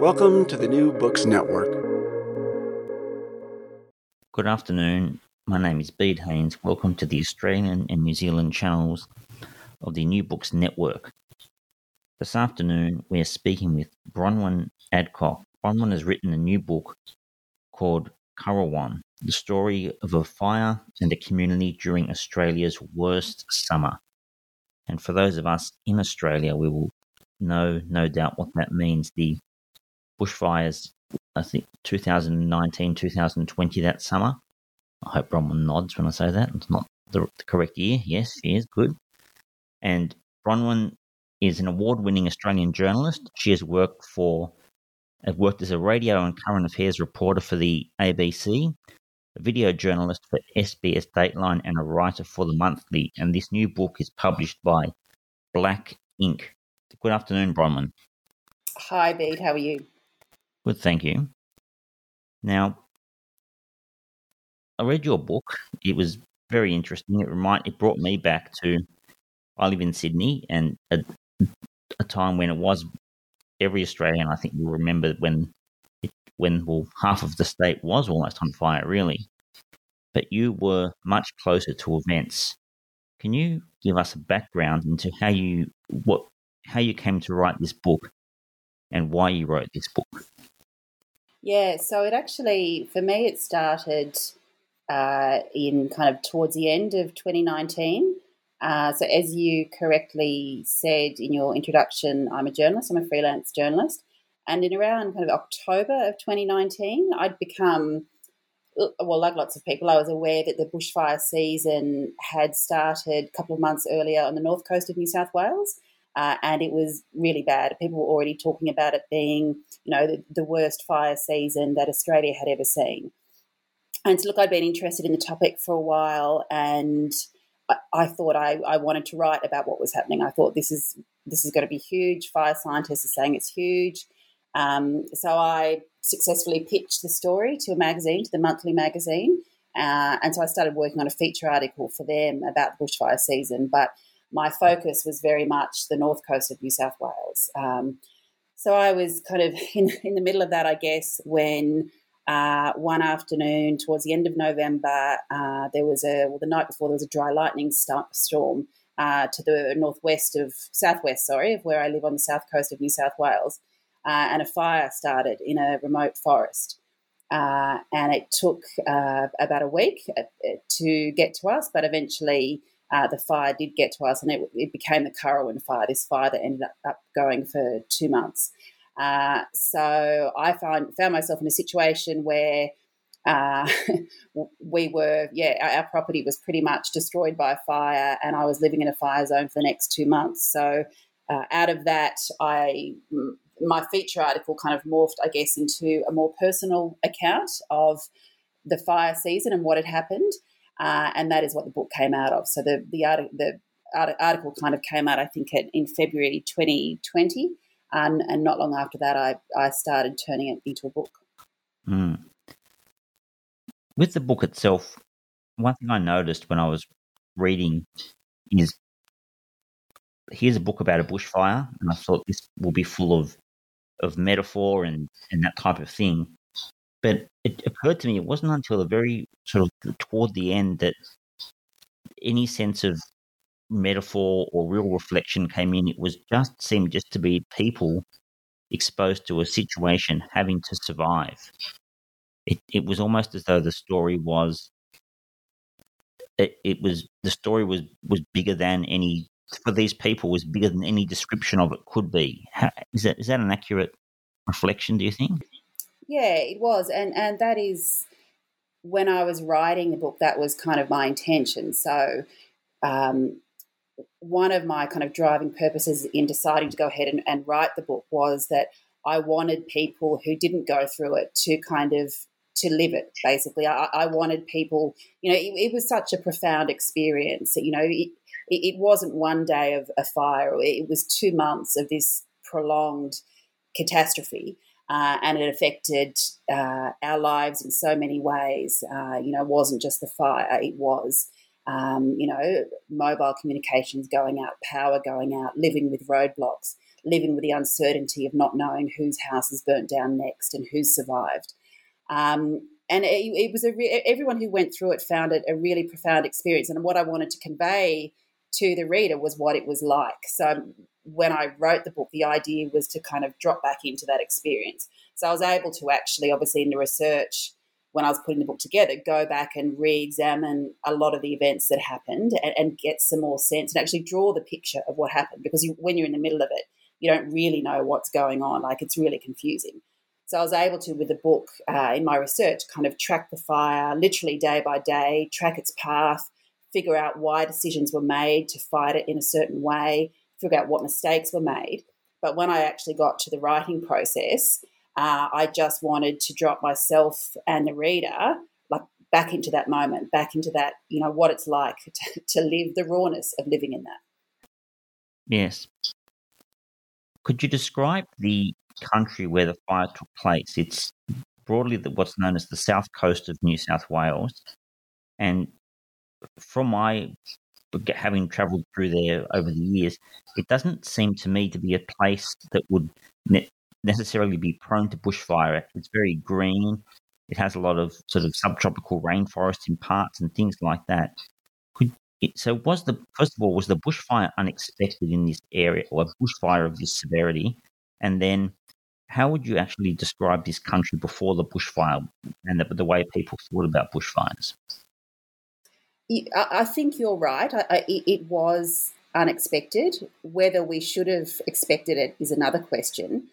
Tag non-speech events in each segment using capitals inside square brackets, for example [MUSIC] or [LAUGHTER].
Welcome to the New Books Network. Good afternoon. My name is Bede Haynes. Welcome to the Australian and New Zealand channels of the New Books Network. This afternoon, we are speaking with Bronwyn Adcock. Bronwyn has written a new book called Currowan, the story of a fire and a community during Australia's worst summer. And for those of us in Australia, we will know, no doubt, what that means. The bushfires, I think 2019, 2020, that summer. I hope Bronwyn nods when I say that. It's not the, the correct year. Yes, she is good. And Bronwyn is an award winning Australian journalist. She has worked for has worked as a radio and current affairs reporter for the ABC, a video journalist for SBS Dateline, and a writer for The Monthly. And this new book is published by Black Inc. Good afternoon, Bronwyn. Hi, Bede. How are you? Good, thank you. Now, I read your book. It was very interesting. It remind it brought me back to I live in Sydney and a, a time when it was every Australian I think will remember when it, when well half of the state was almost on fire really. But you were much closer to events. Can you give us a background into how you what how you came to write this book and why you wrote this book? Yeah, so it actually, for me, it started uh, in kind of towards the end of 2019. Uh, so, as you correctly said in your introduction, I'm a journalist, I'm a freelance journalist. And in around kind of October of 2019, I'd become, well, like lots of people, I was aware that the bushfire season had started a couple of months earlier on the north coast of New South Wales uh, and it was really bad. People were already talking about it being, you know, the, the worst fire season that Australia had ever seen. And so, look, I'd been interested in the topic for a while, and I, I thought I, I wanted to write about what was happening. I thought this is this is going to be huge. Fire scientists are saying it's huge. Um, so I successfully pitched the story to a magazine, to the monthly magazine, uh, and so I started working on a feature article for them about the bushfire season. But my focus was very much the north coast of New South Wales. Um, so I was kind of [LAUGHS] in, in the middle of that, I guess, when uh, one afternoon towards the end of November, uh, there was a, well, the night before, there was a dry lightning st- storm uh, to the northwest of, southwest, sorry, of where I live on the south coast of New South Wales. Uh, and a fire started in a remote forest. Uh, and it took uh, about a week to get to us, but eventually uh, the fire did get to us, and it, it, became the Currowan fire. This fire that ended up, up going for two months. Uh, so I found found myself in a situation where uh, [LAUGHS] we were, yeah, our, our, property was pretty much destroyed by fire, and I was living in a fire zone for the next two months. So uh, out of that, I my feature article kind of morphed, I guess, into a more personal account of the fire season and what had happened. Uh, and that is what the book came out of. So the the, art- the article kind of came out, I think, in February 2020, and, and not long after that, I, I started turning it into a book. Mm. With the book itself, one thing I noticed when I was reading is here's a book about a bushfire, and I thought this will be full of of metaphor and, and that type of thing. But it occurred to me it wasn't until the very sort of toward the end that any sense of metaphor or real reflection came in. It was just seemed just to be people exposed to a situation having to survive. It, it was almost as though the story was it, it was the story was was bigger than any for these people was bigger than any description of it could be. How, is that is that an accurate reflection? Do you think? Yeah, it was, and and that is when I was writing the book. That was kind of my intention. So. Um, one of my kind of driving purposes in deciding to go ahead and, and write the book was that I wanted people who didn't go through it to kind of to live it basically i, I wanted people you know it, it, was such a profound experience you know it, it wasn't one day of a fire it was two months of this prolonged catastrophe uh, and it affected uh, our lives in so many ways uh, you know it wasn't just the fire it was um, you know mobile communications going out power going out living with roadblocks living with the uncertainty of not knowing whose house is burnt down next and who's survived um, and it, it was a re- everyone who went through it found it a really profound experience. And what I wanted to convey to the reader was what it was like. So when I wrote the book, the idea was to kind of drop back into that experience. So I was able to actually, obviously, in the research when I was putting the book together, go back and re-examine a lot of the events that happened and, and get some more sense and actually draw the picture of what happened. Because you, when you're in the middle of it, you don't really know what's going on. Like it's really confusing. So I was able to, with the book uh, in my research, kind of track the fire literally day by day, track its path, figure out why decisions were made to fight it in a certain way, figure out what mistakes were made. But when I actually got to the writing process, uh, I just wanted to drop myself and the reader like back into that moment, back into that, you know, what it's like [LAUGHS] to, to live the rawness of living in that. Yes. Could you describe the country where the fire took place. It's broadly the, what's known as the south coast of New South Wales. And from my having travelled through there over the years, it doesn't seem to me to be a place that would ne- necessarily be prone to bushfire. It's very green. It has a lot of sort of subtropical rainforest in parts and things like that. Could it, so was the first of all was the bushfire unexpected in this area or a bushfire of this severity, and then how would you actually describe this country before the bushfire and the, the way people thought about bushfires? I think you're right. It was unexpected. Whether we should have expected it is another question.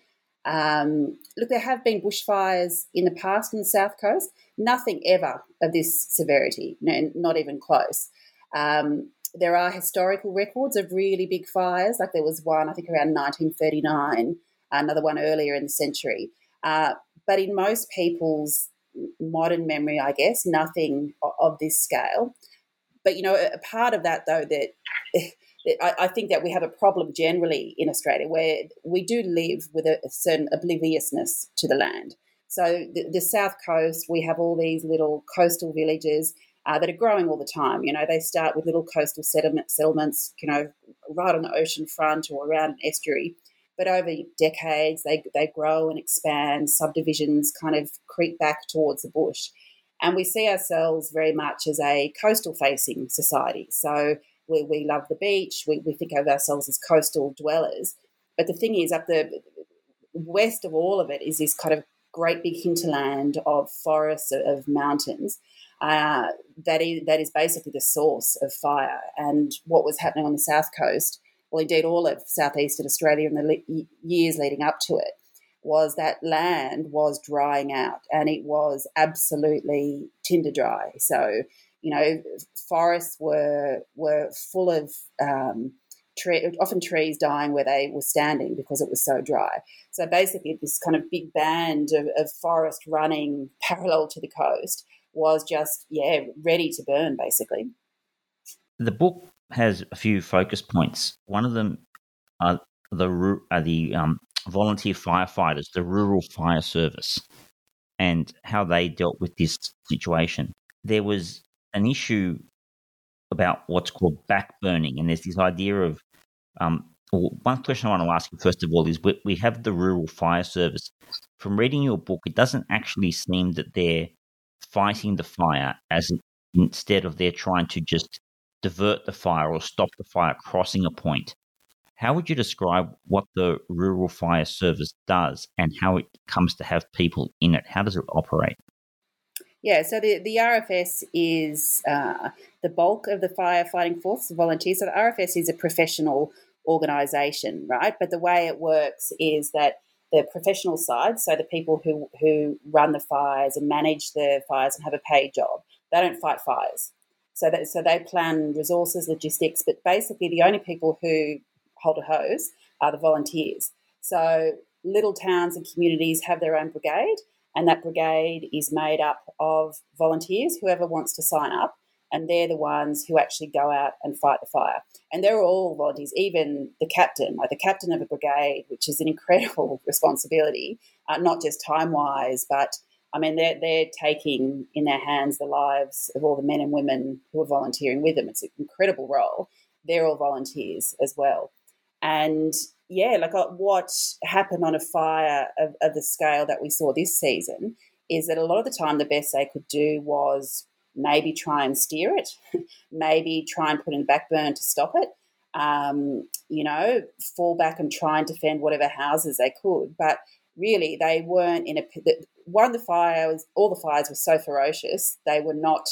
Um, look, there have been bushfires in the past in the south coast. Nothing ever of this severity, no, not even close. Um, there are historical records of really big fires, like there was one I think around 1939 another one earlier in the century. Uh, but in most people's modern memory, I guess, nothing of, this scale. But, you know, a part of that, though, that [LAUGHS] I, think that we have a problem generally in Australia where we do live with a, certain obliviousness to the land. So the, the, south coast, we have all these little coastal villages uh, that are growing all the time. You know, they start with little coastal settlement, settlements, you know, right on the ocean front or around an estuary. But over decades, they, they grow and expand, subdivisions kind of creep back towards the bush. And we see ourselves very much as a coastal facing society. So we, we love the beach, we, we think of ourselves as coastal dwellers. But the thing is, up the west of all of it is this kind of great big hinterland of forests, of mountains. Uh, that is that is basically the source of fire. And what was happening on the south coast well, indeed all of southeastern Australia in the le- years leading up to it, was that land was drying out and it was absolutely tinder dry. So, you know, forests were were full of um, tree, often trees dying where they were standing because it was so dry. So basically, this kind of big band of, of forest running [LAUGHS] parallel to the coast was just yeah ready to burn basically. The book has a few focus points. One of them are the are the um, volunteer firefighters, the rural fire service, and how they dealt with this situation. There was an issue about what's called backburning, and there's this idea of um, well, one question I want to ask you first of all is we, we have the rural fire service. From reading your book, it doesn't actually seem that they're fighting the fire as instead of they're trying to just divert the fire or stop the fire crossing a point. How would you describe what the Rural Fire Service does and how it comes to have people in it? How does it operate? Yeah, so the, the RFS is uh, the bulk of the firefighting force, volunteers. So the RFS is a professional organisation, right? But the way it works is that the professional side, so the people who, who run the fires and manage the fires and have a paid job, they don't fight fires. So that, so they plan resources, logistics, but basically the only people who hold a hose are the volunteers. So little towns and communities have their own brigade, and that brigade is made up of volunteers, whoever wants to sign up, and they're the ones who actually go out and fight the fire. And they're all volunteers, even the captain, like the captain of a brigade, which is an incredible [LAUGHS] responsibility, uh, not just time wise, but I mean, they're, they're taking in their hands the lives of all the men and women who are volunteering with them. It's an incredible role. They're all volunteers as well. And yeah, like uh, what happened on a fire of, of the scale that we saw this season is that a lot of the time the best they could do was maybe try and steer it, [LAUGHS] maybe try and put in backburn to stop it, um, you know, fall back and try and defend whatever houses they could. But really, they weren't in a one the fires. All the fires were so ferocious; they were not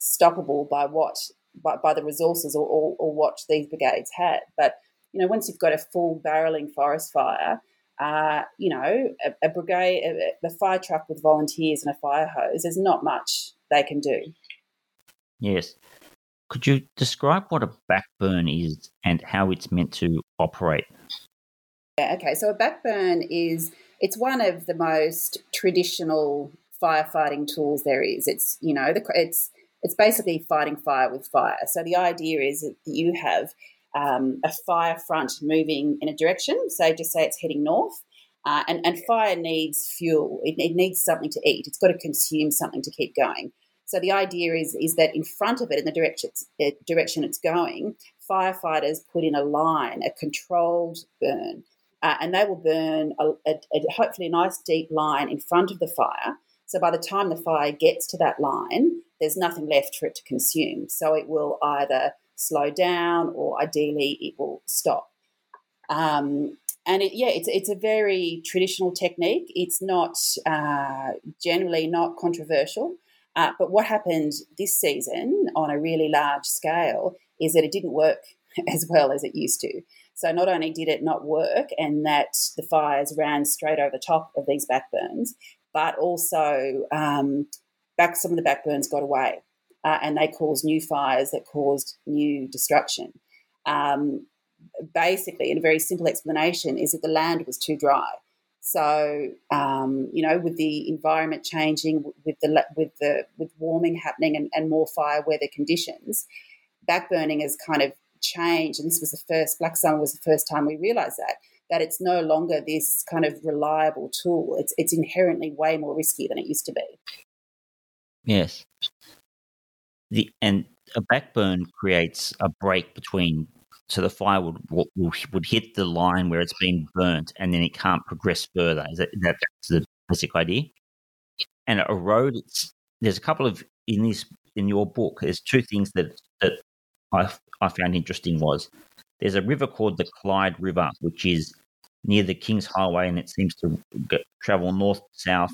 stoppable by what by, by the resources or, or, or what these brigades had. But you know, once you've got a full barreling forest fire, uh, you know, a, a brigade, a, the fire truck with volunteers and a fire hose, there's not much they can do. Yes. Could you describe what a backburn is and how it's meant to operate? Yeah, okay. So a backburn is it's one of the most traditional firefighting tools there is. It's you know the, it's it's basically fighting fire with fire. So the idea is that you have um, a fire front moving in a direction. So just say it's heading north, uh, and, and fire needs fuel. It, it, needs something to eat. It's got to consume something to keep going. So the idea is is that in front of it, in the direction it's, uh, direction it's going, firefighters put in a line, a controlled burn, uh, and they will burn a, a, a, hopefully a nice deep line in front of the fire. So by the time the fire gets to that line, there's nothing left for it to consume. So it will either slow down or ideally it will stop. Um, and it, yeah, it's it's a very traditional technique. It's not uh, generally not controversial. Uh, but what happened this season on a really large scale is that it didn't work [LAUGHS] as well as it used to. So not only did it not work, and that the fires ran straight over the top of these backburns, but also um, back some of the backburns got away, uh, and they caused new fires that caused new destruction. Um, basically, in a very simple explanation, is that the land was too dry. So um, you know, with the environment changing, with the with the with warming happening and, and more fire weather conditions, backburning has kind of changed. And this was the first Black Summer was the first time we realised that that it's no longer this kind of reliable tool. It's it's inherently way more risky than it used to be. Yes. The and a backburn creates a break between so the fire would, would would hit the line where it's been burnt, and then it can't progress further. Is that that's the basic idea? And a road, there's a couple of in this in your book. There's two things that that I I found interesting was there's a river called the Clyde River, which is near the King's Highway, and it seems to travel north to south,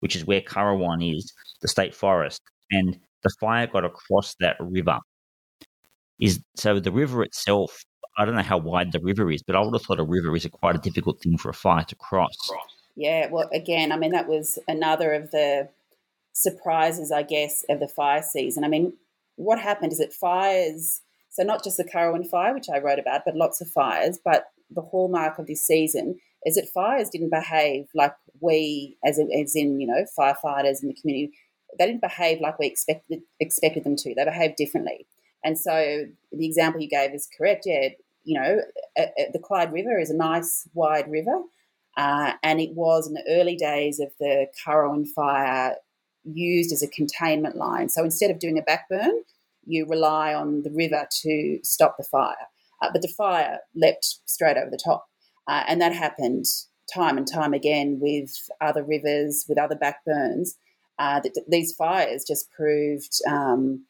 which is where Currowan is, the state forest, and the fire got across that river is so the river itself. I don't know how wide the river is, but I would have thought a river is a quite a difficult thing for a fire to cross. Yeah, well, again, I mean that was another of the surprises, I guess, of the fire season. I mean, what happened is that fires, so not just the Currowan fire, which I wrote about, but lots of fires, but the hallmark of this season is that fires didn't behave like we, as, as in, you know, firefighters in the community, they didn't behave like we expected expected them to. They behaved differently. And so the example you gave is correct. Yeah, you know, the Clyde River is a nice wide river, uh, and it was in the early days of the Currowan fire used as a containment line. So instead of doing a backburn, you rely on the river to stop the fire. Uh, but the fire leapt straight over the top, uh, and that happened time and time again with other rivers, with other backburns. Uh, that these fires just proved um,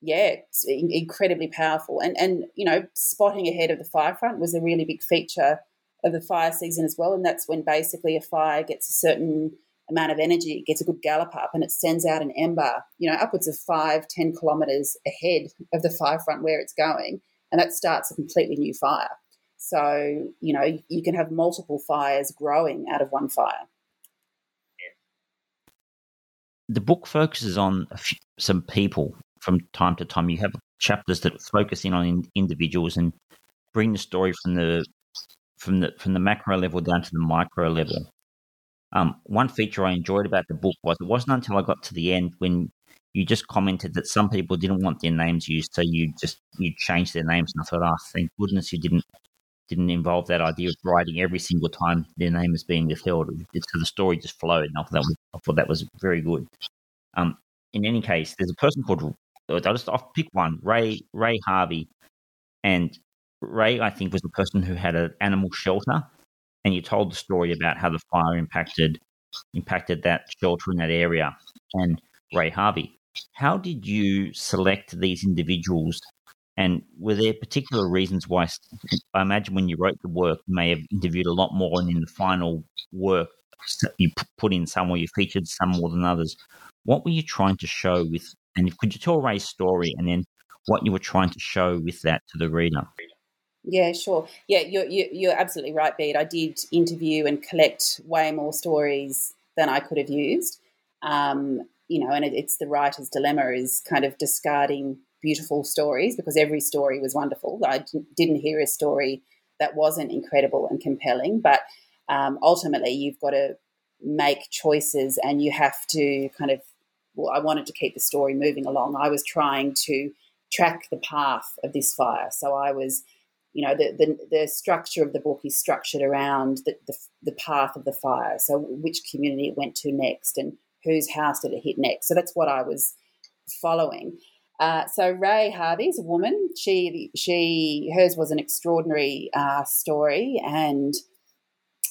yeah, incredibly powerful. And and you know, spotting ahead of the fire front was a really big feature of the fire season as well. And that's when basically a fire gets a certain amount of energy, it gets a good gallop up, and it sends out an ember, you know, upwards of five, ten kilometres ahead of the fire front where it's going, and that starts a completely new fire. So you know, you can have multiple fires growing out of one fire. The book focuses on few, some people from time to time. You have chapters that focus in on in individuals and bring the story from the from the from the macro level down to the micro level. Um, one feature I enjoyed about the book was it wasn't until I got to the end when you just commented that some people didn't want their names used, so you just you changed their names, and I thought, oh, thank goodness you didn't didn't involve that idea of writing every single time their name is being withheld. So the story just flowed, and I thought that was, thought that was very good. Um, in any case, there's a person called I'll just I'll pick one Ray Ray Harvey, and Ray I think was the person who had an animal shelter, and you told the story about how the fire impacted impacted that shelter in that area, and Ray Harvey. How did you select these individuals and were there particular reasons why? I imagine when you wrote the work, you may have interviewed a lot more, and in the final work, you put in some or you featured some more than others. What were you trying to show with? And could you tell Ray's story, and then what you were trying to show with that to the reader? Yeah, sure. Yeah, you're, you're absolutely right, Bede. I did interview and collect way more stories than I could have used. Um, you know, and it, it's the writer's dilemma is kind of discarding beautiful stories because every story was wonderful. I didn't hear a story that wasn't incredible and compelling, but um, ultimately you've got to make choices and you have to kind of. Well, I wanted to keep the story moving along. I was trying to track the path of this fire, so I was you know the, the, the, structure of the book is structured around the, the, the, path of the fire so which community it went to next and whose house did it hit next so that's what i was following uh, so Ray Harvey's a woman. She she hers was an extraordinary uh, story, and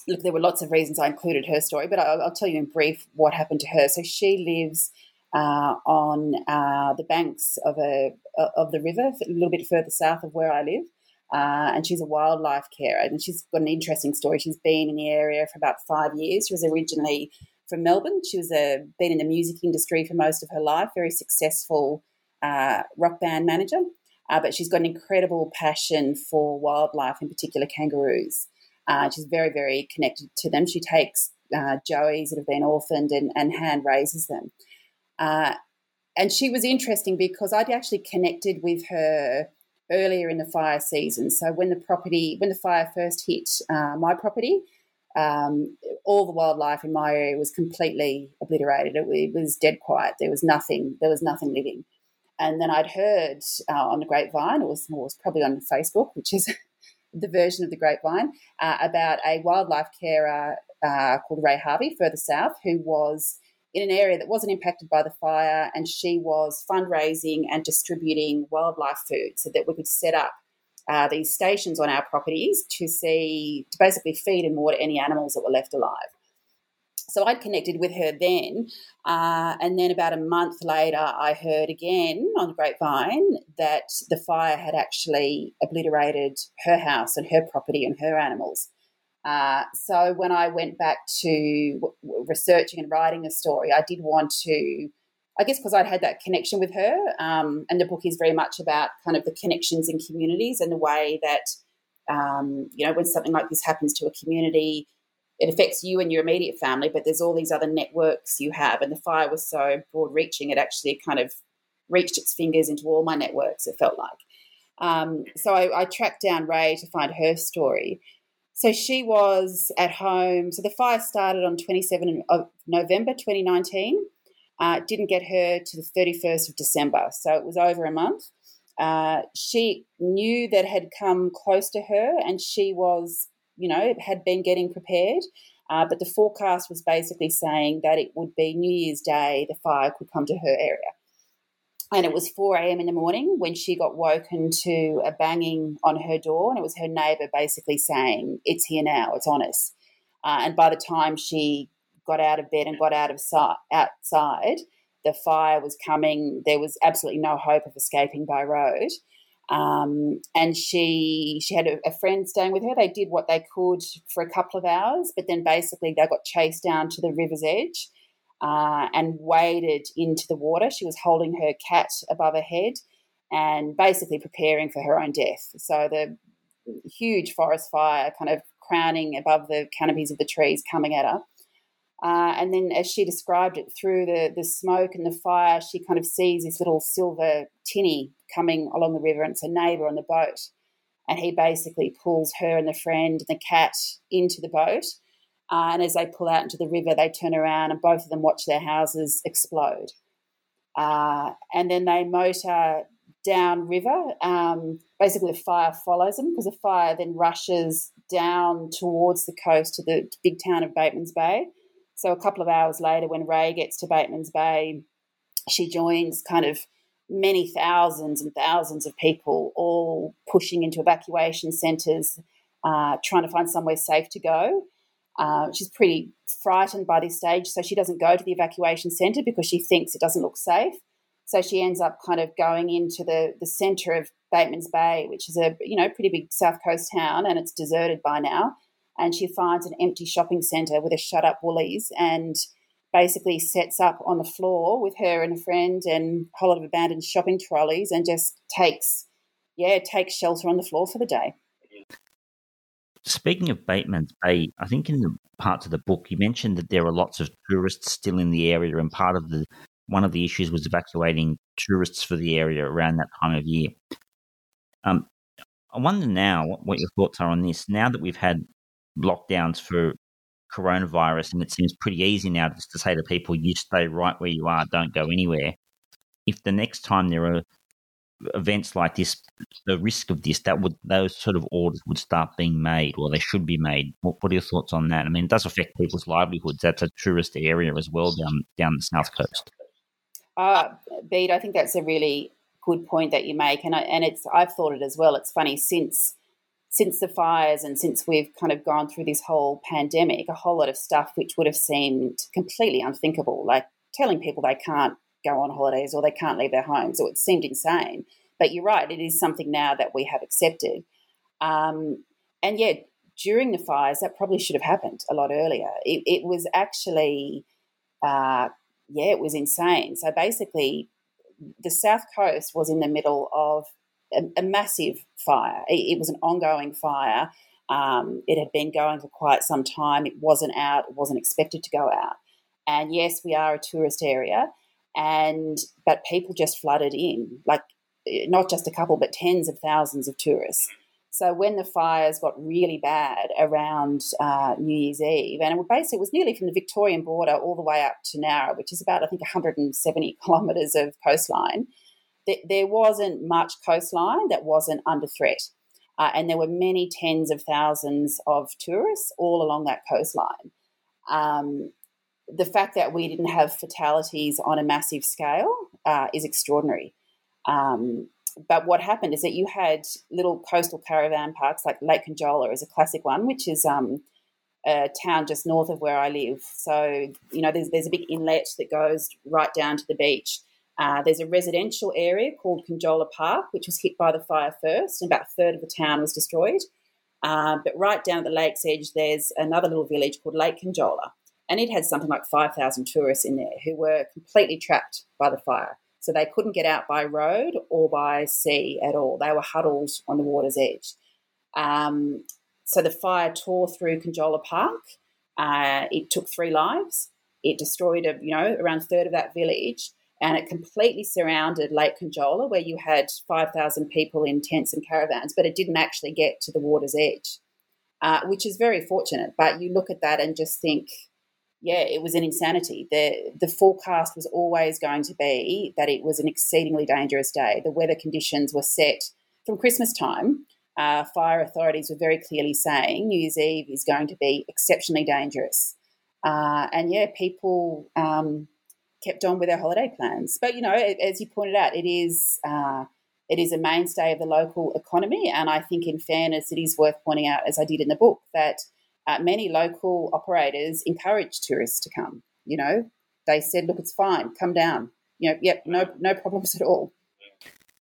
look, there were lots of reasons I included her story, but I'll, I'll tell you in brief what happened to her. So she lives uh, on uh, the banks of a of the river, a little bit further south of where I live. Uh, and she's a wildlife carer, and she's got an interesting story. She's been in the area for about five years. She was originally from Melbourne. She was a, been in the music industry for most of her life, very successful uh, rock band manager, uh, but she's got an incredible passion for wildlife, in particular kangaroos. Uh, she's very, very connected to them. She takes uh, joeys that have been orphaned and, and hand raises them. Uh, and she was interesting because I'd actually connected with her earlier in the fire season. So when the property, when the fire first hit uh, my property, um, all the wildlife in my area was completely obliterated. It, it, was dead quiet. There was nothing. There was nothing living. And then I'd heard uh, on the grapevine, it was, was probably on Facebook, which is [LAUGHS] the version of the grapevine, uh, about a wildlife carer uh, called Ray Harvey further south who was in an area that wasn't impacted by the fire and she was fundraising and distributing wildlife food so that we could set up uh, these stations on our properties to see to basically feed and water any animals that were left alive so I'd connected with her then. Uh, and then about a month later, I heard again on the grapevine that the fire had actually obliterated her house and her property and her animals. Uh, so when I went back to w- researching and writing the story, I did want to, I guess, because I'd had that connection with her. Um, and the book is very much about kind of the connections in communities and the way that, um, you know, when something like this happens to a community, it affects you and your immediate family, but there's all these other networks you have. And the fire was so broad reaching, it actually kind of reached its fingers into all my networks, it felt like. Um, so I, I, tracked down Ray to find her story. So she was at home. So the fire started on 27 of November 2019. Uh, didn't get her to the 31st of December. So it was over a month. Uh, she knew that had come close to her and she was you know, had been getting prepared. Uh, but the forecast was basically saying that it would be New Year's Day, the fire could come to her area. And it was 4 a.m. in the morning when she got woken to a banging on her door. And it was her neighbour basically saying, It's here now, it's on us. Uh, and by the time she got out of bed and got out of si- outside, the fire was coming. There was absolutely no hope of escaping by road. Um, and she she had a, a, friend staying with her. They did what they could for a couple of hours, but then basically they got chased down to the river's edge uh, and waded into the water. She was holding her cat above her head and basically preparing for her own death. So the huge forest fire kind of crowning above the canopies of the trees coming at her. Uh, and then, as she described it, through the, the smoke and the fire, she kind of sees this little silver tinny coming along the river, and it's a neighbour on the boat. And he basically pulls her and the friend and the cat into the boat. Uh, and as they pull out into the river, they turn around and both of them watch their houses explode. Uh, and then they motor downriver. Um, basically, the fire follows them because the fire then rushes down towards the coast to the big town of Bateman's Bay. So, a couple of hours later, when Ray gets to Bateman's Bay, she joins kind of many thousands and thousands of people all pushing into evacuation centres, uh, trying to find somewhere safe to go. Uh, she's pretty frightened by this stage, so she doesn't go to the evacuation centre because she thinks it doesn't look safe. So she ends up kind of going into the, the centre of Bateman's Bay, which is a you know pretty big south coast town, and it's deserted by now. And she finds an empty shopping centre with a shut up Woolies, and basically sets up on the floor with her and a friend and a whole lot of abandoned shopping trolleys, and just takes yeah takes shelter on the floor for the day. Speaking of Bateman's Bay, I think in the parts of the book you mentioned that there are lots of tourists still in the area, and part of the one of the issues was evacuating tourists for the area around that time of year. Um, I wonder now what your thoughts are on this. Now that we've had lockdowns for coronavirus, and it seems pretty easy now just to say to people, "You stay right where you are, don't go anywhere." If the next time there are events like this, the risk of this, that would those sort of orders would start being made, or they should be made. What, what are your thoughts on that? I mean, it does affect people's livelihoods. That's a tourist area as well down down the south coast. Uh, Bede, I think that's a really good point that you make, and I, and it's I've thought it as well. It's funny since since the fires and since we've kind of gone through this whole pandemic, a whole lot of stuff which would have seemed completely unthinkable, like telling people they can't go on holidays or they can't leave their homes, or it seemed insane. But you're right, it is something now that we have accepted. Um, and yet, during the fires, that probably should have happened a lot earlier. It, it was actually uh, yeah, it was insane. So basically, the South Coast was in the middle of a, a massive fire. It, it, was an ongoing fire. Um, it had been going for quite some time. It wasn't out. It wasn't expected to go out. And yes, we are a tourist area, and but people just flooded in, like not just a couple, but tens of thousands of tourists. So when the fires got really bad around uh, New Year's Eve, and it basically it was nearly from the Victorian border all the way up to Nowra, which is about I think 170 [LAUGHS] kilometres of coastline. Th- there wasn't much coastline that wasn't under threat, uh, and there were many tens of thousands of tourists all along that coastline. Um, the fact that we didn't have fatalities on a massive scale uh, is extraordinary. Um, but what happened is that you had little coastal caravan parks like Lake Conjola is a classic one, which is um, a town just north of where I live. So you know, there's there's a big inlet that goes right down to the beach. Uh, there's a residential area called Conjola Park, which was hit by the fire first, and about a third of the town was destroyed. Uh, but right down at the lake's edge, there's another little village called Lake Conjola, and it had something like 5,000 tourists in there who were completely trapped by the fire. So they couldn't get out by road or by sea at all. They were huddled on the water's edge. Um, so the fire tore through Conjola Park. Uh, it took three lives. It destroyed, a, you know, around a third of that village, and it completely surrounded Lake Conjola, where you had five thousand people in tents and caravans. But it didn't actually get to the water's edge, uh, which is very fortunate. But you look at that and just think, yeah, it was an insanity. The the forecast was always going to be that it was an exceedingly dangerous day. The weather conditions were set from Christmas time. Uh, fire authorities were very clearly saying New Year's Eve is going to be exceptionally dangerous. Uh, and yeah, people um, kept on with our holiday plans. But you know, as you pointed out, it is uh, it is a mainstay of the local economy, and I think, in fairness, it is worth pointing out, as I did in the book, that uh, many local operators encourage tourists to come. You know, they said, look, it's fine, come down. You know, yep, no, no problems at all.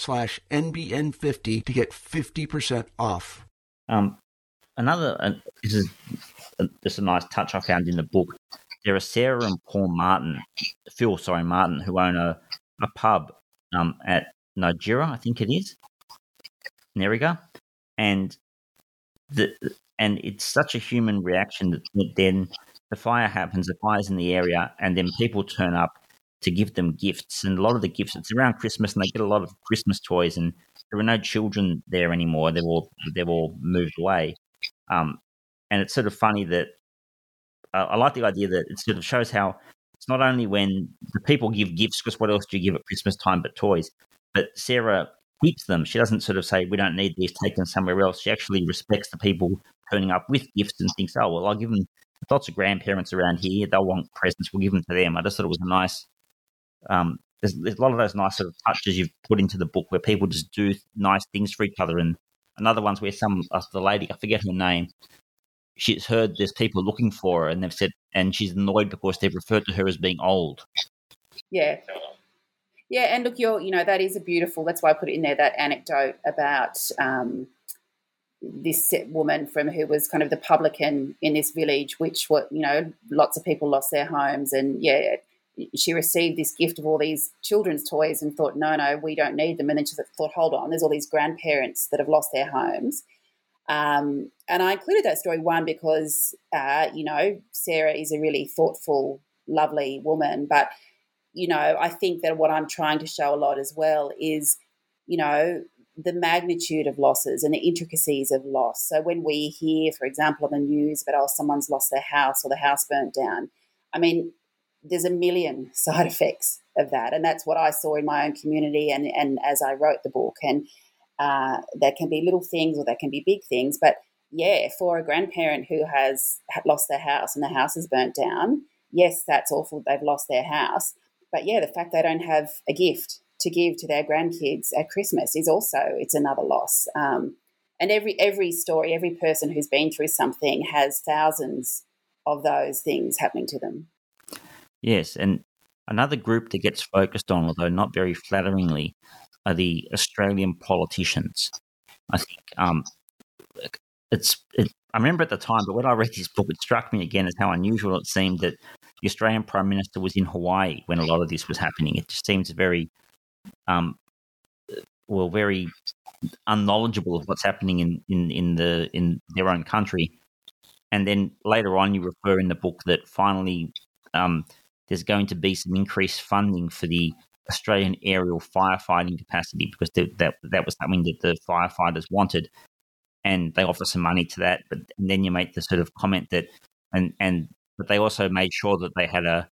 slash NBN50 to get 50% off. Um, another, uh, this is uh, just a nice touch I found in the book. There are Sarah and Paul Martin, Phil, sorry, Martin, who own a, a pub um, at Nigeria, I think it is, Nerriga. And the, and it's such a human reaction that then the fire happens, the fire's in the area, and then people turn up to give them gifts. And a lot of the gifts, it's around Christmas, and they get a lot of Christmas toys. And there are no children there anymore; they've all they've all moved away. Um, and it's sort of funny that uh, I like the idea that it sort of shows how it's not only when the people give gifts, because what else do you give at Christmas time but toys? But Sarah keeps them. She doesn't sort of say, "We don't need these, take them somewhere else." She actually respects the people turning up with gifts and thinks, "Oh well, I'll give them." Lots of grandparents around here. They'll want presents. We'll give them to them. I just thought it was a nice um, there's, there's, a lot of those nice sort of touches you've put into the book where people just do nice things for each other. And another one's where some, uh, the lady, I forget her name, she's heard there's people looking for her and they've said, and she's annoyed because they've referred to her as being old. Yeah. Yeah, and look, you're, you know, that is a beautiful, that's why I put in there, that anecdote about um, this woman from who was kind of the publican in this village, which were, you know, lots of people lost their homes. And yeah, she received this gift of all these children's toys and thought, no, no, we don't need them. And then she thought, hold on, there's all these grandparents that have lost their homes. Um, and I included that story one because, uh, you know, Sarah is a really thoughtful, lovely woman. But, you know, I think that what I'm trying to show a lot as well is, you know, the magnitude of losses and the intricacies of loss. So when we hear, for example, on the news about, oh, someone's lost their house or the house burnt down, I mean, there's a million side [LAUGHS] effects of that. And that's what I saw in my own community and, and as I wrote the book. And uh, there can be little things or there can be big things. But yeah, for a grandparent who has lost their house and the house is burnt down, yes, that's awful. They've lost their house. But yeah, the fact they don't have a gift to give to their grandkids at Christmas is also it's another loss. Um, and every every story, every person who's been through something has thousands of those things happening to them. Yes, and another group that gets focused on, although not very flatteringly, are the Australian politicians. I think um, it's. It, I remember at the time, but when I read this book, it struck me again as how unusual it seemed that the Australian Prime Minister was in Hawaii when a lot of this was happening. It just seems very, um, well, very unknowledgeable of what's happening in, in, in the in their own country. And then later on, you refer in the book that finally um, there's going to be some increased funding for the Australian aerial firefighting capacity because that that was something that the firefighters wanted, and they offer some money to that. But then you make the sort of comment that, and and but they also made sure that they had a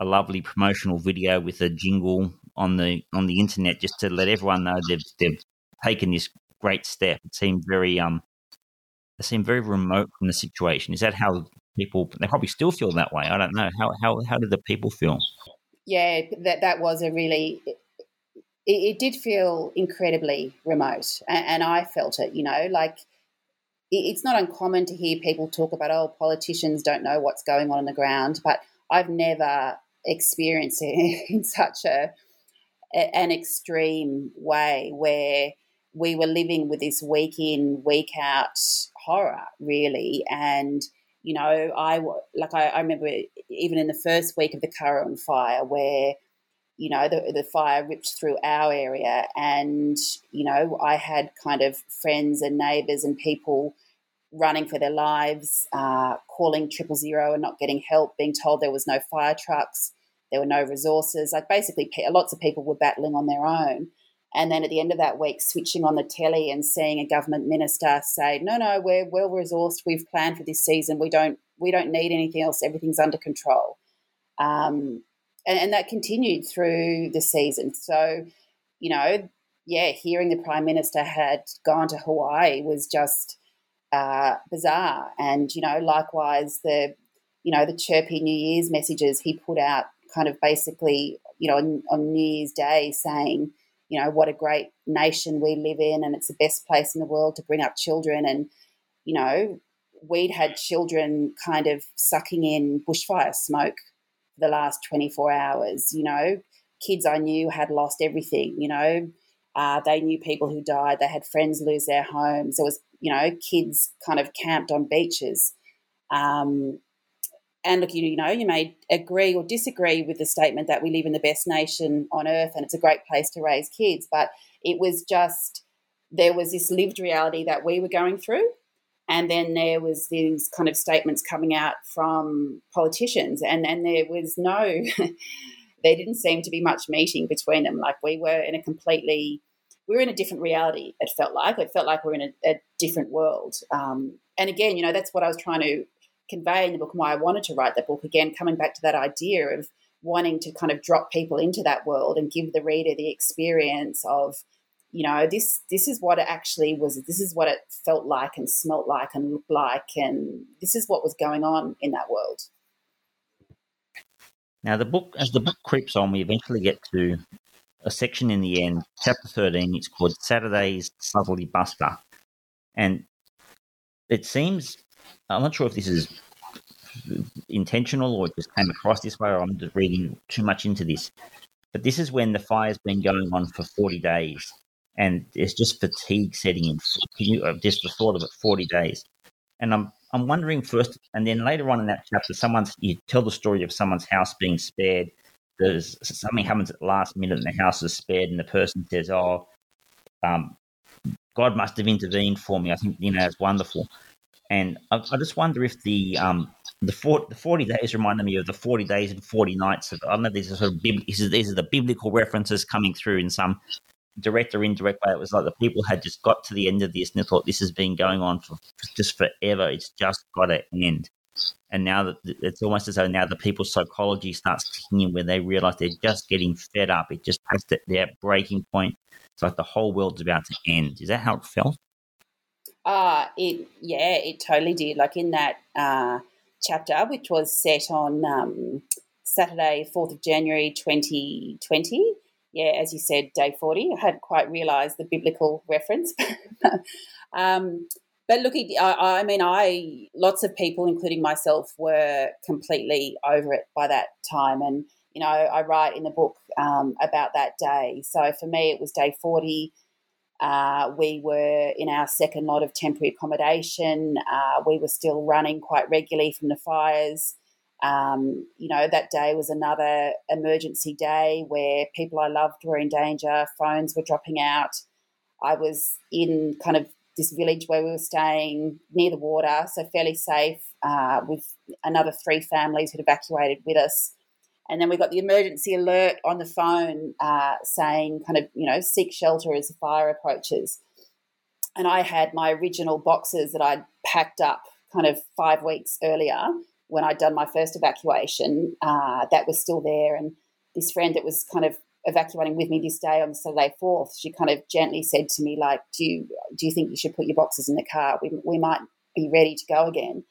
a lovely promotional video with a jingle on the on the internet just to let everyone know they've they've taken this great step. It seemed very um, it seemed very remote from the situation. Is that how people they probably still feel that way. I don't know how how how did the people feel? Yeah, that that was a really. It, it did feel incredibly remote, and, and I felt it. You know, like it's not uncommon to hear people talk about, oh, politicians don't know what's going on on the ground, but I've never experienced it [LAUGHS] in such a an extreme way where we were living with this week in, week out horror, really, and you know, I like I, I remember even in the first week of the Currowan fire, where you know, the, the fire ripped through our area. And, you know, I had kind of friends and neighbours and people running for their lives, uh, calling triple zero and not getting help, being told there was no fire trucks, there were no resources. Like basically, lots of people were battling on their own. And then at the end of that week, switching on the telly and seeing a government minister say, "No, no, we're well resourced. We've planned for this season. We don't, we don't need anything else. Everything's under control." Um, and, and that continued through the season. So, you know, yeah, hearing the prime minister had gone to Hawaii was just uh, bizarre. And, you know, likewise, the, you know, the chirpy New Year's messages he put out kind of basically, you know, on, on New Year's Day saying, you know, what a great nation we live in and it's the best place in the world to bring up children. And, you know, we'd had children kind of sucking in bushfire smoke for the last 24 hours. You know, kids I knew had lost everything, you know, uh, they knew people who died. They had friends lose their homes. There was, you know, kids kind of camped on beaches. Um, and look, you, you know, you may agree or disagree with the statement that we live in the best nation on earth and it's a great place to raise kids, but it was just there was this lived reality that we were going through, and then there was these kind of statements coming out from politicians, and and there was no. [LAUGHS] there didn't seem to be much meeting between them. Like we were in a completely, we were in a different reality. It felt like it felt like we are in a, a different world. Um, and again, you know, that's what I was trying to convey in the book and why I wanted to write the book. Again, coming back to that idea of wanting to kind of drop people into that world and give the reader the experience of, you know, this this is what it actually was. This is what it felt like and smelt like and looked like, and this is what was going on in that world. Now, the book, as the book creeps on, we eventually get to a section in the end, chapter 13. It's called Saturday's Southerly Buster. And it seems, I'm not sure if this is intentional or just came across this way or I'm just reading too much into this. But this is when the fire's been going on for 40 days and it's just fatigue setting in. You, just the thought of it, 40 days. And I'm I'm wondering first, and then later on in that chapter, someone's you tell the story of someone's house being spared. There's something happens at the last minute, and the house is spared, and the person says, "Oh, um, God must have intervened for me." I think you know it's wonderful, and I, just wonder if the um, the, four, the forty days reminded me of the forty days and forty nights. Of, I don't know these are sort of these are, these are the biblical references coming through in some direct or indirect way, it was like the people had just got to the end of this and they thought this has been going on for, just forever. It's just got to end. And now that it's almost as though now the people's psychology starts kicking in where they realize they're just getting fed up. It just has to, their breaking point. It's like the whole world's about to end. Is that how it felt? Uh, it yeah, it totally did. Like in that uh, chapter, which was set on um, Saturday, fourth of January, twenty twenty yeah, as you said, day 40. I hadn't quite realised the biblical reference. [LAUGHS] um, but look, I, I, mean, I lots of people, including myself, were completely over it by that time. And, you know, I write in the book um, about that day. So for me, it was day 40. Uh, we were in our second lot of temporary accommodation. Uh, we were still running quite regularly from the fires. Um, you know, that day was another emergency day where people I loved were in danger, phones were dropping out. I was in kind of this village where we were staying near the water, so fairly safe, uh, with another three families who'd evacuated with us. And then we got the emergency alert on the phone uh, saying, kind of, you know, seek shelter as the fire approaches. And I had my original boxes that I'd packed up kind of five weeks earlier when I'd done my first evacuation, uh, that was still there. And this friend that was kind of evacuating with me this day on the Saturday 4th, she kind of gently said to me, like, do you, do you think you should put your boxes in the car? We, we might be ready to go again.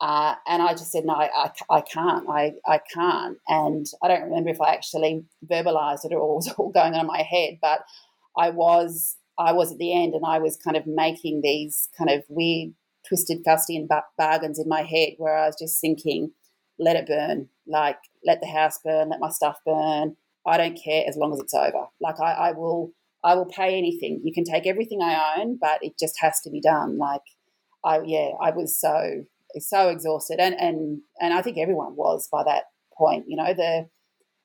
Uh, and I just said, no, I, I can't. I, I can't. And I don't remember if I actually verbalized it or it was [LAUGHS] all going on in my head, but I was, I was at the end and I was kind of making these kind of weird twisted Faustian bargains in my head where I was just thinking, let it burn. Like, let the house burn, let my stuff burn. I don't care as long as it's over. Like, I, I will. I will pay anything. You can take everything I own, but it just has to be done. Like, I yeah, I was so so exhausted, and and and I think everyone was by that point. You know, the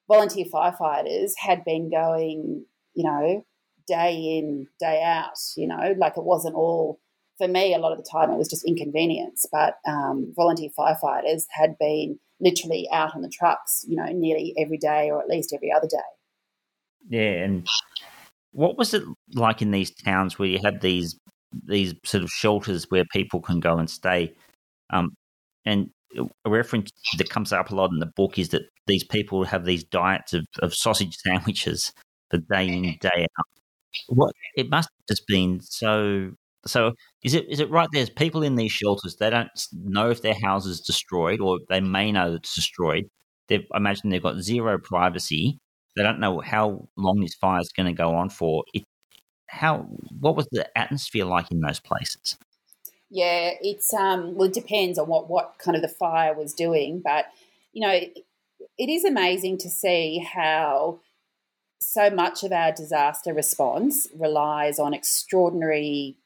volunteer firefighters had been going, you know, day in, day out, you know, like it wasn't all, for me, a lot of the time it was just inconvenience, but um, volunteer firefighters had been literally out on the trucks, you know, nearly every day or at least every other day. Yeah. And what was it like in these towns where you had these these sort of shelters where people can go and stay? Um, and a reference that comes up a lot in the book is that these people have these diets of, of sausage [LAUGHS] sandwiches for day in day out. What it must have just been so. So is it is it right? There's people in these shelters. They don't know if their house is destroyed, or they may know it's destroyed. They've, imagine they've got zero privacy. They don't know how long this fire is going to go on for. It, how what was the atmosphere like in those places? Yeah, it's um well it depends on what what kind of the fire was doing, but you know, it, it is amazing to see how so much of our disaster response relies on extraordinary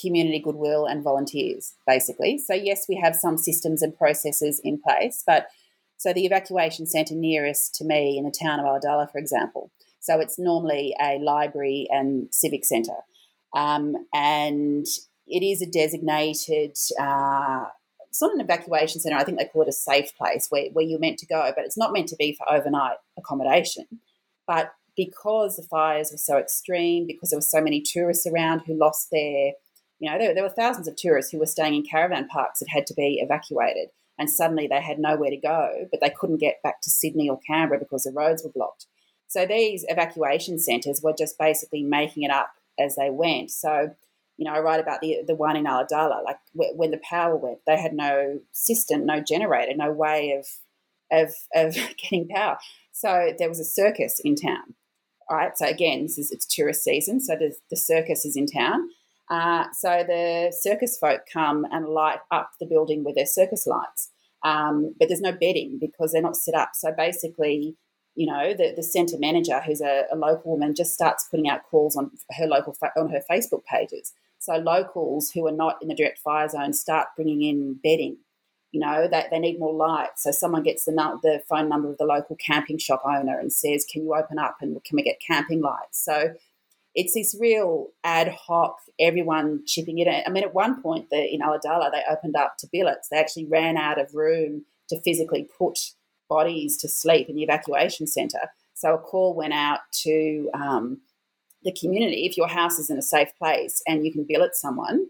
community goodwill and volunteers, basically. So, yes, we have some systems and processes in place, but so the evacuation centre nearest to me in the town of Ulladulla, for example, so it's normally a library and civic centre. Um, and it is a designated, uh, it's not an evacuation centre, I think they call it a safe place where, where you're meant to go, but it's not meant to be for overnight accommodation. But because the fires were so extreme, because there were so many tourists around who lost their, you know, there, there were thousands of tourists who were staying in caravan parks that had to be evacuated. And suddenly they had nowhere to go, but they couldn't get back to Sydney or Canberra because the roads were blocked. So these evacuation centres were just basically making it up as they went. So, you know, I write about the the one in Ulladulla, like when the power went, they had no system, no generator, no way of of of [LAUGHS] getting power. So there was a circus in town. All right. So again, this is it's tourist season, so the, the circus is in town. Uh, so the circus folk come and light up the building with their circus lights, um, but there's no bedding because they're not set up. So basically, you know, the, the centre manager, who's a, a, local woman, just starts putting out calls on her local on her Facebook pages. So locals who are not in the direct fire zone start bringing in bedding. You know, they, they need more light. So someone gets the the phone number of the local camping shop owner and says, "Can you open up and can we get camping lights?" So it's this real ad hoc, everyone chipping in. I mean, at one point, the, in Ulladulla, they opened up to billets. They actually ran out of room to physically put bodies to sleep in the evacuation centre. So a call went out to um, the community if your house is in a safe place and you can billet someone,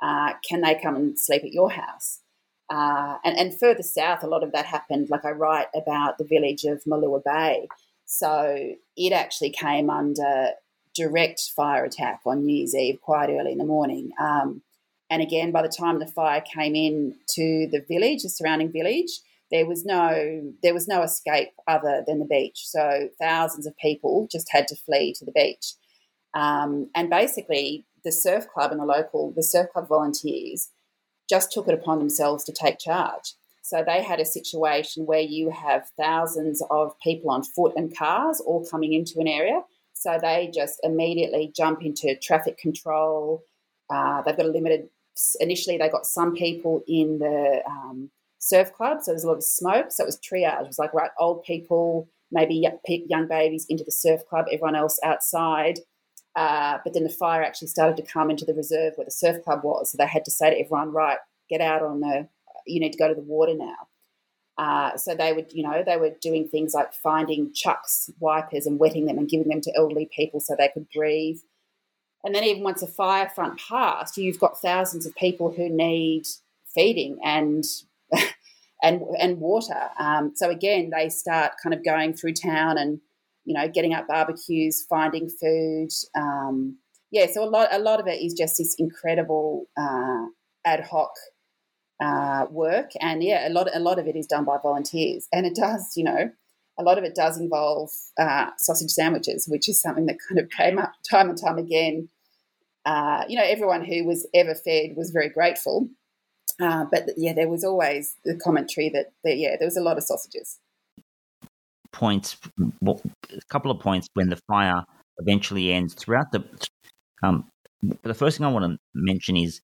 uh, can they come and sleep at your house? Uh, and, and further south, a lot of that happened. Like I write about the village of Malua Bay. So it actually came under direct fire attack on New Year's Eve quite early in the morning. Um, and again, by the time the fire came in to the village, the surrounding village, there was no there was no escape other than the beach. So thousands of people just had to flee to the beach, um, and basically the surf club and the local the surf club volunteers just took it upon themselves to take charge. So they had a situation where you have thousands of people on foot and cars all coming into an area. So they just immediately jump into traffic control. Uh, they've got a limited. Initially, they got some people in the um, surf club, so there's a lot of smoke. So it was triage. It was like right, old people, maybe young babies into the surf club, everyone else outside. Uh, but then the fire actually started to come into the reserve where the surf club was. So they had to say to everyone, right, get out on the, you need to go to the water now. Uh, so they would, you know, they were doing things like finding Chux, wipers, and wetting them and giving them to elderly people so they could breathe. And then even once a fire front passed, you've got thousands of people who need feeding and [LAUGHS] and and water. Um, so again, they start kind of going through town and you know getting up barbecues, finding food. Um, yeah, so a lot a lot of it is just this incredible uh, ad hoc uh, work, and yeah, a lot a lot of it is done by volunteers, and it does you know. A lot of it does involve uh, sausage sandwiches, which is something that kind of came up time and time again. Uh, you know, everyone who was ever fed was very grateful uh, but yeah, there was always the commentary that, that, yeah, there was a lot of sausages. Points, well, a couple of points when the fire eventually ends throughout the. Um, the first thing I want to mention is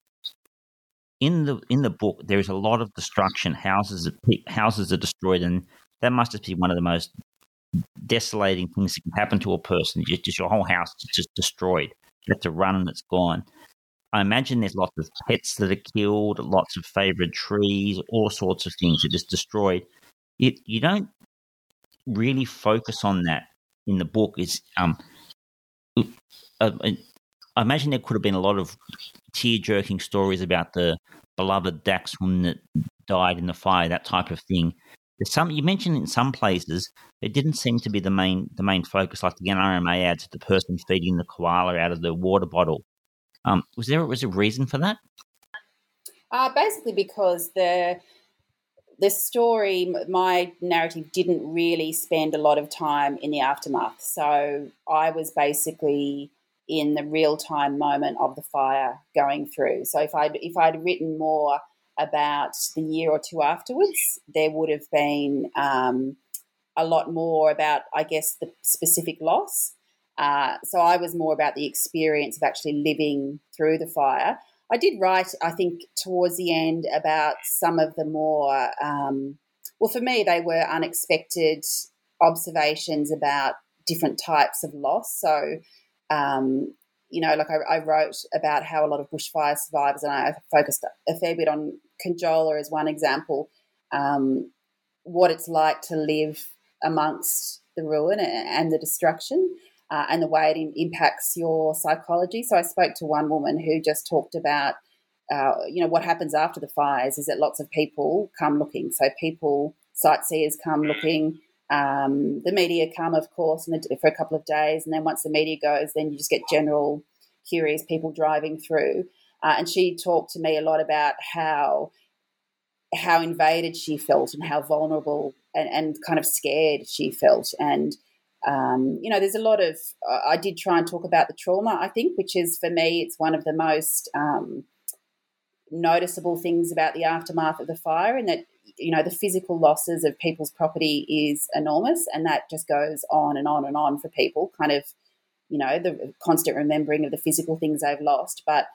in the in the book there is a lot of destruction. Houses houses are destroyed, and that must just be one of the most desolating things that can happen to a person. Just, just your whole house is just destroyed. You have to run and it's gone. I imagine there's lots of pets that are killed, lots of favorite trees, all sorts of things are just destroyed. It, you don't really focus on that in the book. Is um, uh, I imagine there could have been a lot of tear jerking stories about the beloved dachshund that died in the fire, that type of thing. There's some you mentioned in some places it didn't seem to be the main the main focus, like the NRMA ads, the person feeding the koala out of the water bottle. Um, was there was a reason for that? Uh, basically, because the the story, my narrative didn't really spend a lot of time in the aftermath. So I was basically in the real time moment of the fire going through. So if I'd if I'd written more about the year or two afterwards, there would have been um, a lot more about, I guess, the specific loss. Uh, so I was more about the experience of actually living through the fire. I did write, I think, towards the end about some of the more, um, well, for me, they were unexpected observations about different types of loss. So, um, you know, like I, I, wrote about how a lot of bushfire survivors, and I focused a fair bit on Conjola as one example, um, what it's like to live amongst the ruin and the destruction uh, and the way it impacts your psychology. So I spoke to one woman who just talked about, uh, you know, what happens after the fires is that lots of people come looking. So people, sightseers come looking. Um, the media come, of course, for a couple of days, and then once the media goes, then you just get general curious people driving through. Uh, and she talked to me a lot about how how invaded she felt and how vulnerable and, and kind of scared she felt and um, you know, there's a lot of, I did try and talk about the trauma, I think, which is for me, it's one of the most um, noticeable things about the aftermath of the fire, and that, you know, the physical losses of people's property is enormous, and that just goes on and on and on for people, kind of, you know, the constant remembering of the physical things they've lost. But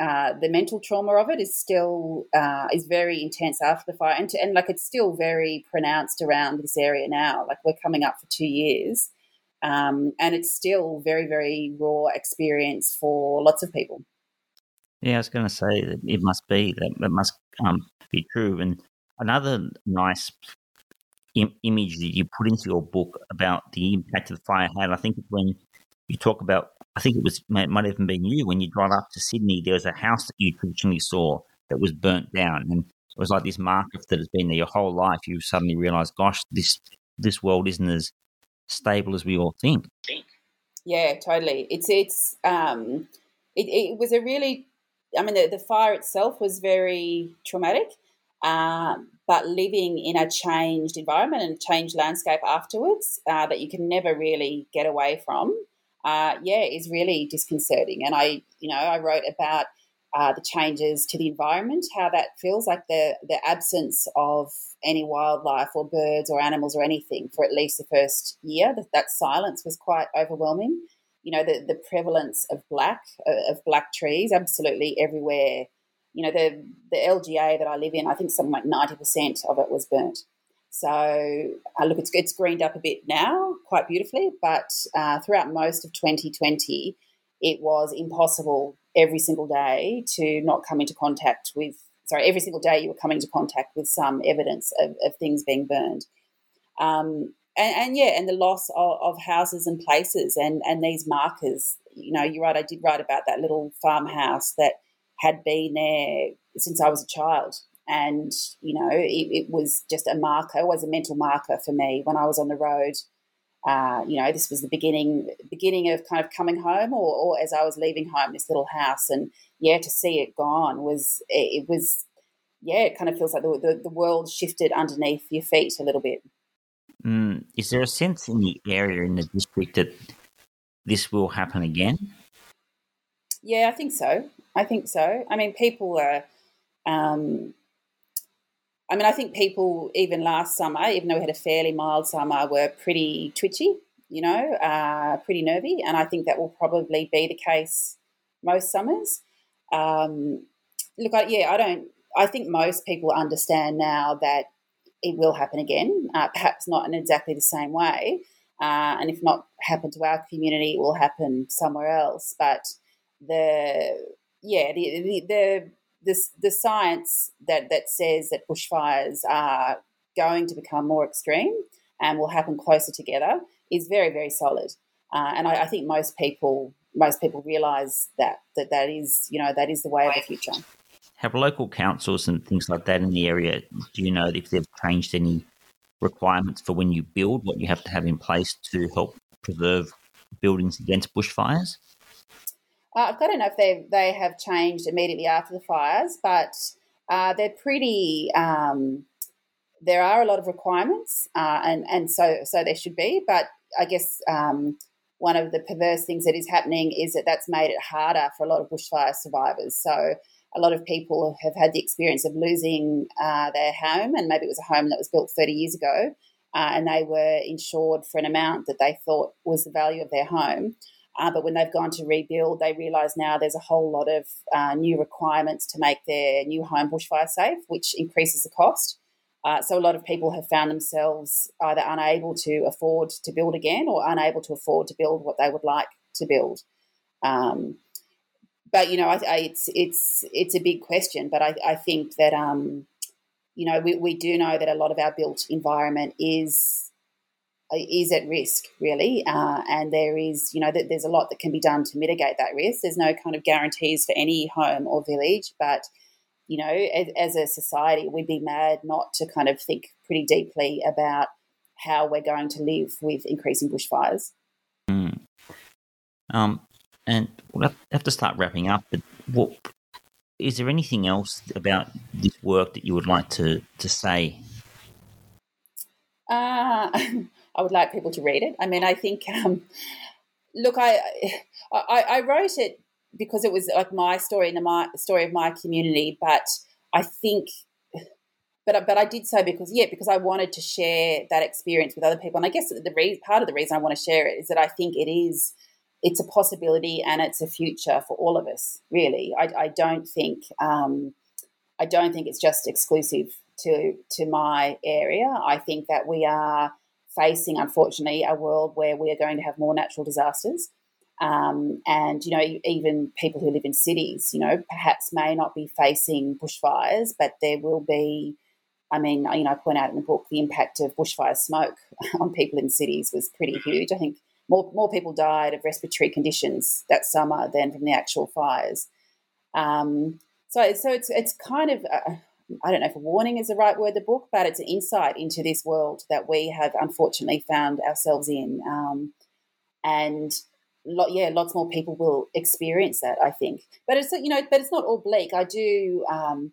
uh, the mental trauma of it is still uh, is very intense after the fire, and, to, and like it's still very pronounced around this area now. Like we're coming up for two years, um, and it's still very very raw experience for lots of people. Yeah, I was going to say that it must be that it must um, be true. And another nice Im- image that you put into your book about the impact of the fire had, I think, when you talk about I think it was it might even been you when you drive up to Sydney. There was a house that you traditionally saw that was burnt down, and it was like this marker that has been there your whole life. You suddenly realise, gosh, this this world isn't as stable as we all think. Yeah, totally. It's it's um, it, it was a really, I mean, the, the fire itself was very traumatic, um, but living in a changed environment and changed landscape afterwards uh, that you can never really get away from uh, yeah, is really disconcerting. And I, you know, I wrote about uh, the changes to the environment, how that feels like the the absence of any wildlife or birds or animals or anything for at least the first year. That, that silence was quite overwhelming. You know, the the prevalence of black of black trees absolutely everywhere. You know, the the LGA that I live in, I think something like ninety percent of it was burnt. So uh, look, it's it's greened up a bit now, quite beautifully, but uh, throughout most of 2020, it was impossible every single day to not come into contact with. Sorry, every single day you were coming into contact with some evidence of, of things being burned. Um, and, and, yeah, and the loss of, of, houses and places and, and these markers. You know, you're right. I did write about that little farmhouse that had been there since I was a child and you know it, it, was just a marker it was a mental marker for me when i was on the road uh, you know this was the beginning beginning of kind of coming home or, or, as i was leaving home this little house and yeah to see it gone was it, it was yeah it kind of feels like the, the, the, world shifted underneath your feet a little bit. Mm, is there a sense in the area in the district that this will happen again? Yeah i think so. I think so. I mean people are um, I mean, I think people, even last summer, even though we had a fairly mild summer, were pretty twitchy, you know, uh, pretty nervy. And I think that will probably be the case most summers. Um, look, I, yeah, I don't, I think most people understand now that it will happen again, uh, perhaps not in exactly the same way. uh, and if not happen to our community, it will happen somewhere else. But the yeah, the the the, the, the science that that says that bushfires are going to become more extreme and will happen closer together is very very solid. Uh, and I, I, think most people most people realise that that that is you know that is the way of the future. Have local councils and things like that in the area? Do you know if they've changed any requirements for when you build? What you have to have in place to help preserve buildings against bushfires? Uh, I don't know if they they have changed immediately after the fires, but uh, they're pretty. Um, there are a lot of requirements, uh, and and so so there should be. But I guess um, one of the perverse things that is happening is that that's made it harder for a lot of bushfire survivors. So a lot of people have had the experience of losing uh, their home, and maybe it was a home that was built 30 years ago, uh, and they were insured for an amount that they thought was the value of their home. Uh, but when they've gone to rebuild, they realise now there's a whole lot of uh, new requirements to make their new home bushfire safe, which increases the cost. Uh, so a lot of people have found themselves either unable to afford to build again or unable to afford to build what they would like to build. Um, but you know, I, I, it's it's it's a big question. But I, I think that um, you know we, we do know that a lot of our built environment is is at risk, really, uh, and there is you know that there's a lot that can be done to mitigate that risk. There's no kind of guarantees for any home or village, but you know, as, as a society, we'd be mad not to kind of think pretty deeply about how we're going to live with increasing bushfires. Mm. Um, and we'll have to start wrapping up. But what is there anything else about this work that you would like to to say? Uh, [LAUGHS] I would like people to read it. I mean, I think. [LAUGHS] Um, look, I, I I wrote it because it was like my story and the my story of my community. But I think, but but I did so because yeah, because I wanted to share that experience with other people. And I guess the re- part of the reason I want to share it is that I think it is it's a possibility and it's a future for all of us. Really, I, I don't think um, I don't think it's just exclusive to to my area. I think that we are facing, unfortunately, a world where we are going to have more natural disasters. Um, and, you know, even people who live in cities, you know, perhaps may not be facing bushfires, but there will be, I mean, you know, I point out in the book the impact of bushfire smoke [LAUGHS] on people in cities was pretty huge. I think more, more people died of respiratory conditions that summer than from the actual fires. Um, so, so it's, it's kind of, uh, I don't know if a warning is the right word, the book, but it's an insight into this world that we have unfortunately found ourselves in. Um, and lot, yeah, lots more people will experience that. I think, but it's you know, but it's not all bleak. I do. Um,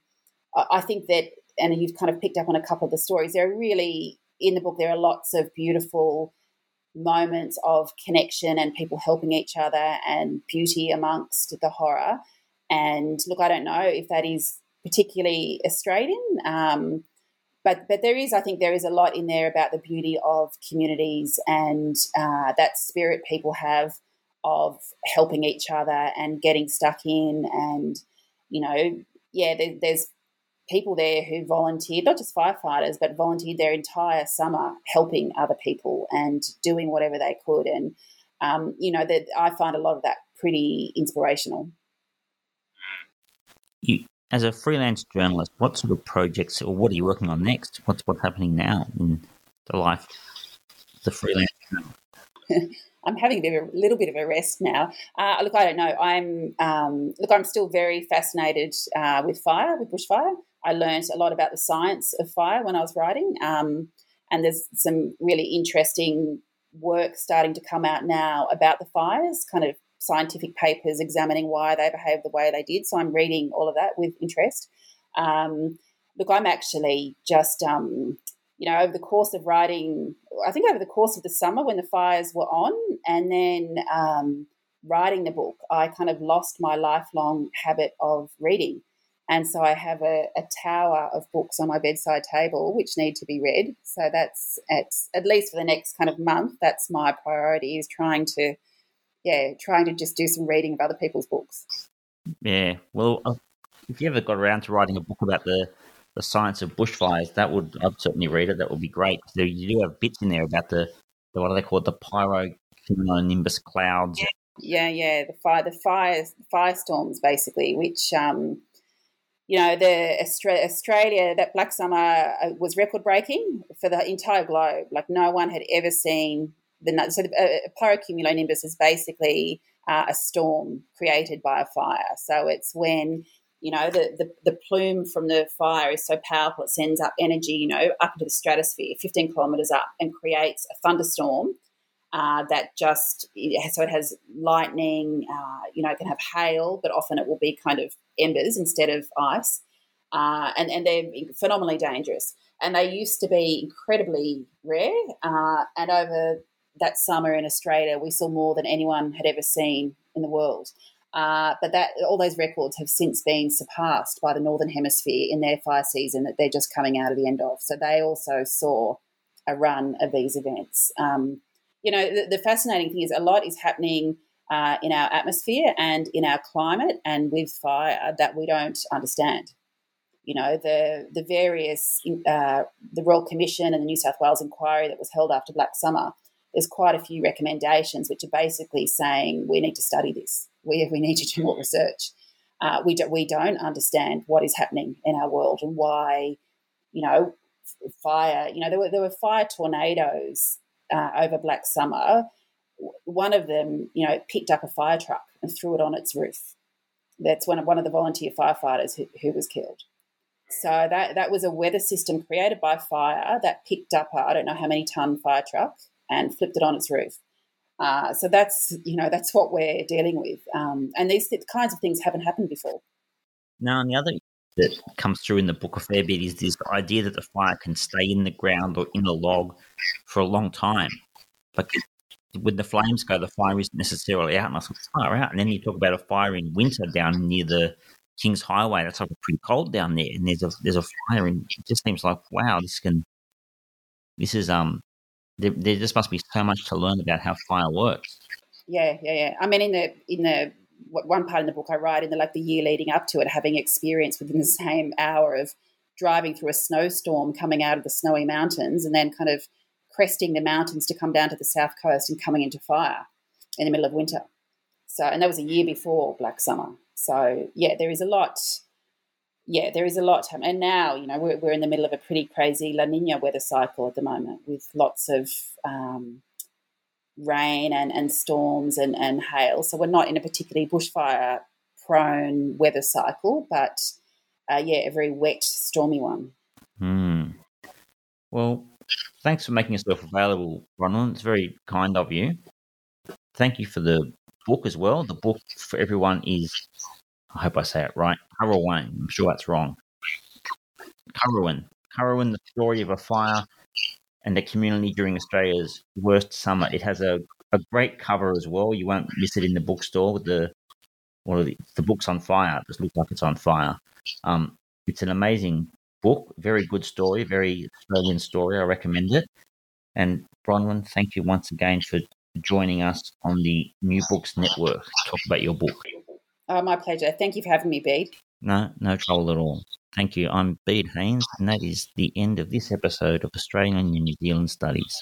I think that, and you've kind of picked up on a couple of the stories. There are really in the book. There are lots of beautiful moments of connection and people helping each other and beauty amongst the horror. And look, I don't know if that is particularly Australian. Um, but but there is, I think, there is a lot in there about the beauty of communities and uh, that spirit people have of helping each other and getting stuck in and you know yeah there, there's people there who volunteered not just firefighters but volunteered their entire summer helping other people and doing whatever they could and um, you know that i find a lot of that pretty inspirational as a freelance journalist what sort of projects or what are you working on next what's what's happening now in the life of the freelance journalist? [LAUGHS] I'm having a, bit of a little bit of a rest now. Uh, look, I don't know. I'm um, look, I'm still very fascinated uh, with fire, with bushfire. I learned a lot about the science of fire when I was writing, um, and there's some really interesting work starting to come out now about the fires, kind of scientific papers examining why they behaved the way they did. So I'm reading all of that with interest. Um, look, I'm actually just um, you know, over the course of writing, I think over the course of the summer when the fires were on, and then um, writing the book, I kind of lost my lifelong habit of reading. And so I have a, a, tower of books on my bedside table which need to be read. So that's at, at least for the next kind of month, that's my priority is trying to, yeah, trying to just do some reading of other people's books. Yeah. Well, uh, if you ever got around to writing a book about the the science of bushfires, that would I'd certainly read it. That would be great. There, you do have bits in there about the what do they call it? The pyrocumulonimbus clouds. Yeah, yeah, the fire, the fire, firestorms, basically, which um, you know, the Australia, that Black Summer uh, was record breaking for the entire globe. Like no one had ever seen the so the, uh, pyrocumulonimbus is basically uh, a storm created by a fire. So it's when you know the, the, the plume from the fire is so powerful it sends up energy you know up into the stratosphere 15 kilometers up and creates a thunderstorm uh, that just so it has lightning. Uh, you know, it can have hail, but often it will be kind of embers instead of ice, uh, and and they're phenomenally dangerous. And they used to be incredibly rare. Uh, and over that summer in Australia, we saw more than anyone had ever seen in the world. Uh, but that all those records have since been surpassed by the Northern Hemisphere in their fire season that they're just coming out of the end of. So they also saw a run of these events. Um, you know, the, the, fascinating thing is a lot is happening uh, in our atmosphere and in our climate and with fire that we don't understand. You know, the the various uh, the Royal Commission and the New South Wales inquiry that was held after Black Summer. There's quite a few recommendations which are basically saying we need to study this. We we need to do more research. Uh, we do, we don't understand what is happening in our world and why, you know, fire. You know, there were there were fire tornadoes uh, over Black Summer, one of them, you know, picked up a fire truck and threw it on its roof. That's one of one of the volunteer firefighters who, who was killed. So that that was a weather system created by fire that picked up I don't know how many ton fire truck and flipped it on its roof. Uh, so that's you know that's what we're dealing with, um, and these kinds of things haven't happened before. Now, and the other that comes through in the book a fair bit is this idea that the fire can stay in the ground or in a log for a long time. Like when the flames go, the fire isn't necessarily out, and I thought fire out. And then you talk about a fire in winter down near the King's Highway. That's like pretty cold down there, and there's a there's a fire, and it just seems like wow, this can this is um there, there just must be so much to learn about how fire works. Yeah, yeah, yeah. I mean, in the in the one part in the book I write in the like the year leading up to it, having experience within the same hour of driving through a snowstorm coming out of the snowy mountains and then kind of cresting the mountains to come down to the south coast and coming into fire in the middle of winter. So, and that was a year before Black Summer. So, yeah, there is a lot. Yeah, there is a lot. To, and now, you know, we're, we're in the middle of a pretty crazy La Nina weather cycle at the moment with lots of um, rain and, and storms and, and hail. So we're not in a particularly bushfire prone weather cycle, but uh, yeah, a very wet, stormy one. Hmm. Well, thanks for making yourself available, Bronwyn. It's very kind of you. Thank you for the book as well. The book for everyone is, I hope I say it right, Currowan. I'm sure that's wrong. Currowan. Currowan, the story of a fire and the community during Australia's worst summer. It has a, a great cover as well. You won't miss it in the bookstore with the or the, the book's on fire. It just looks like it's on fire. Um, it's an amazing book, very good story, very Australian story. I recommend it. And Bronwyn, thank you once again for joining us on the New Books Network. to Talk about your book. Oh, my pleasure. Thank you for having me, Bede. No, no trouble at all. Thank you. I'm Bede Haynes, and that is the end of this episode of Australian and New Zealand Studies.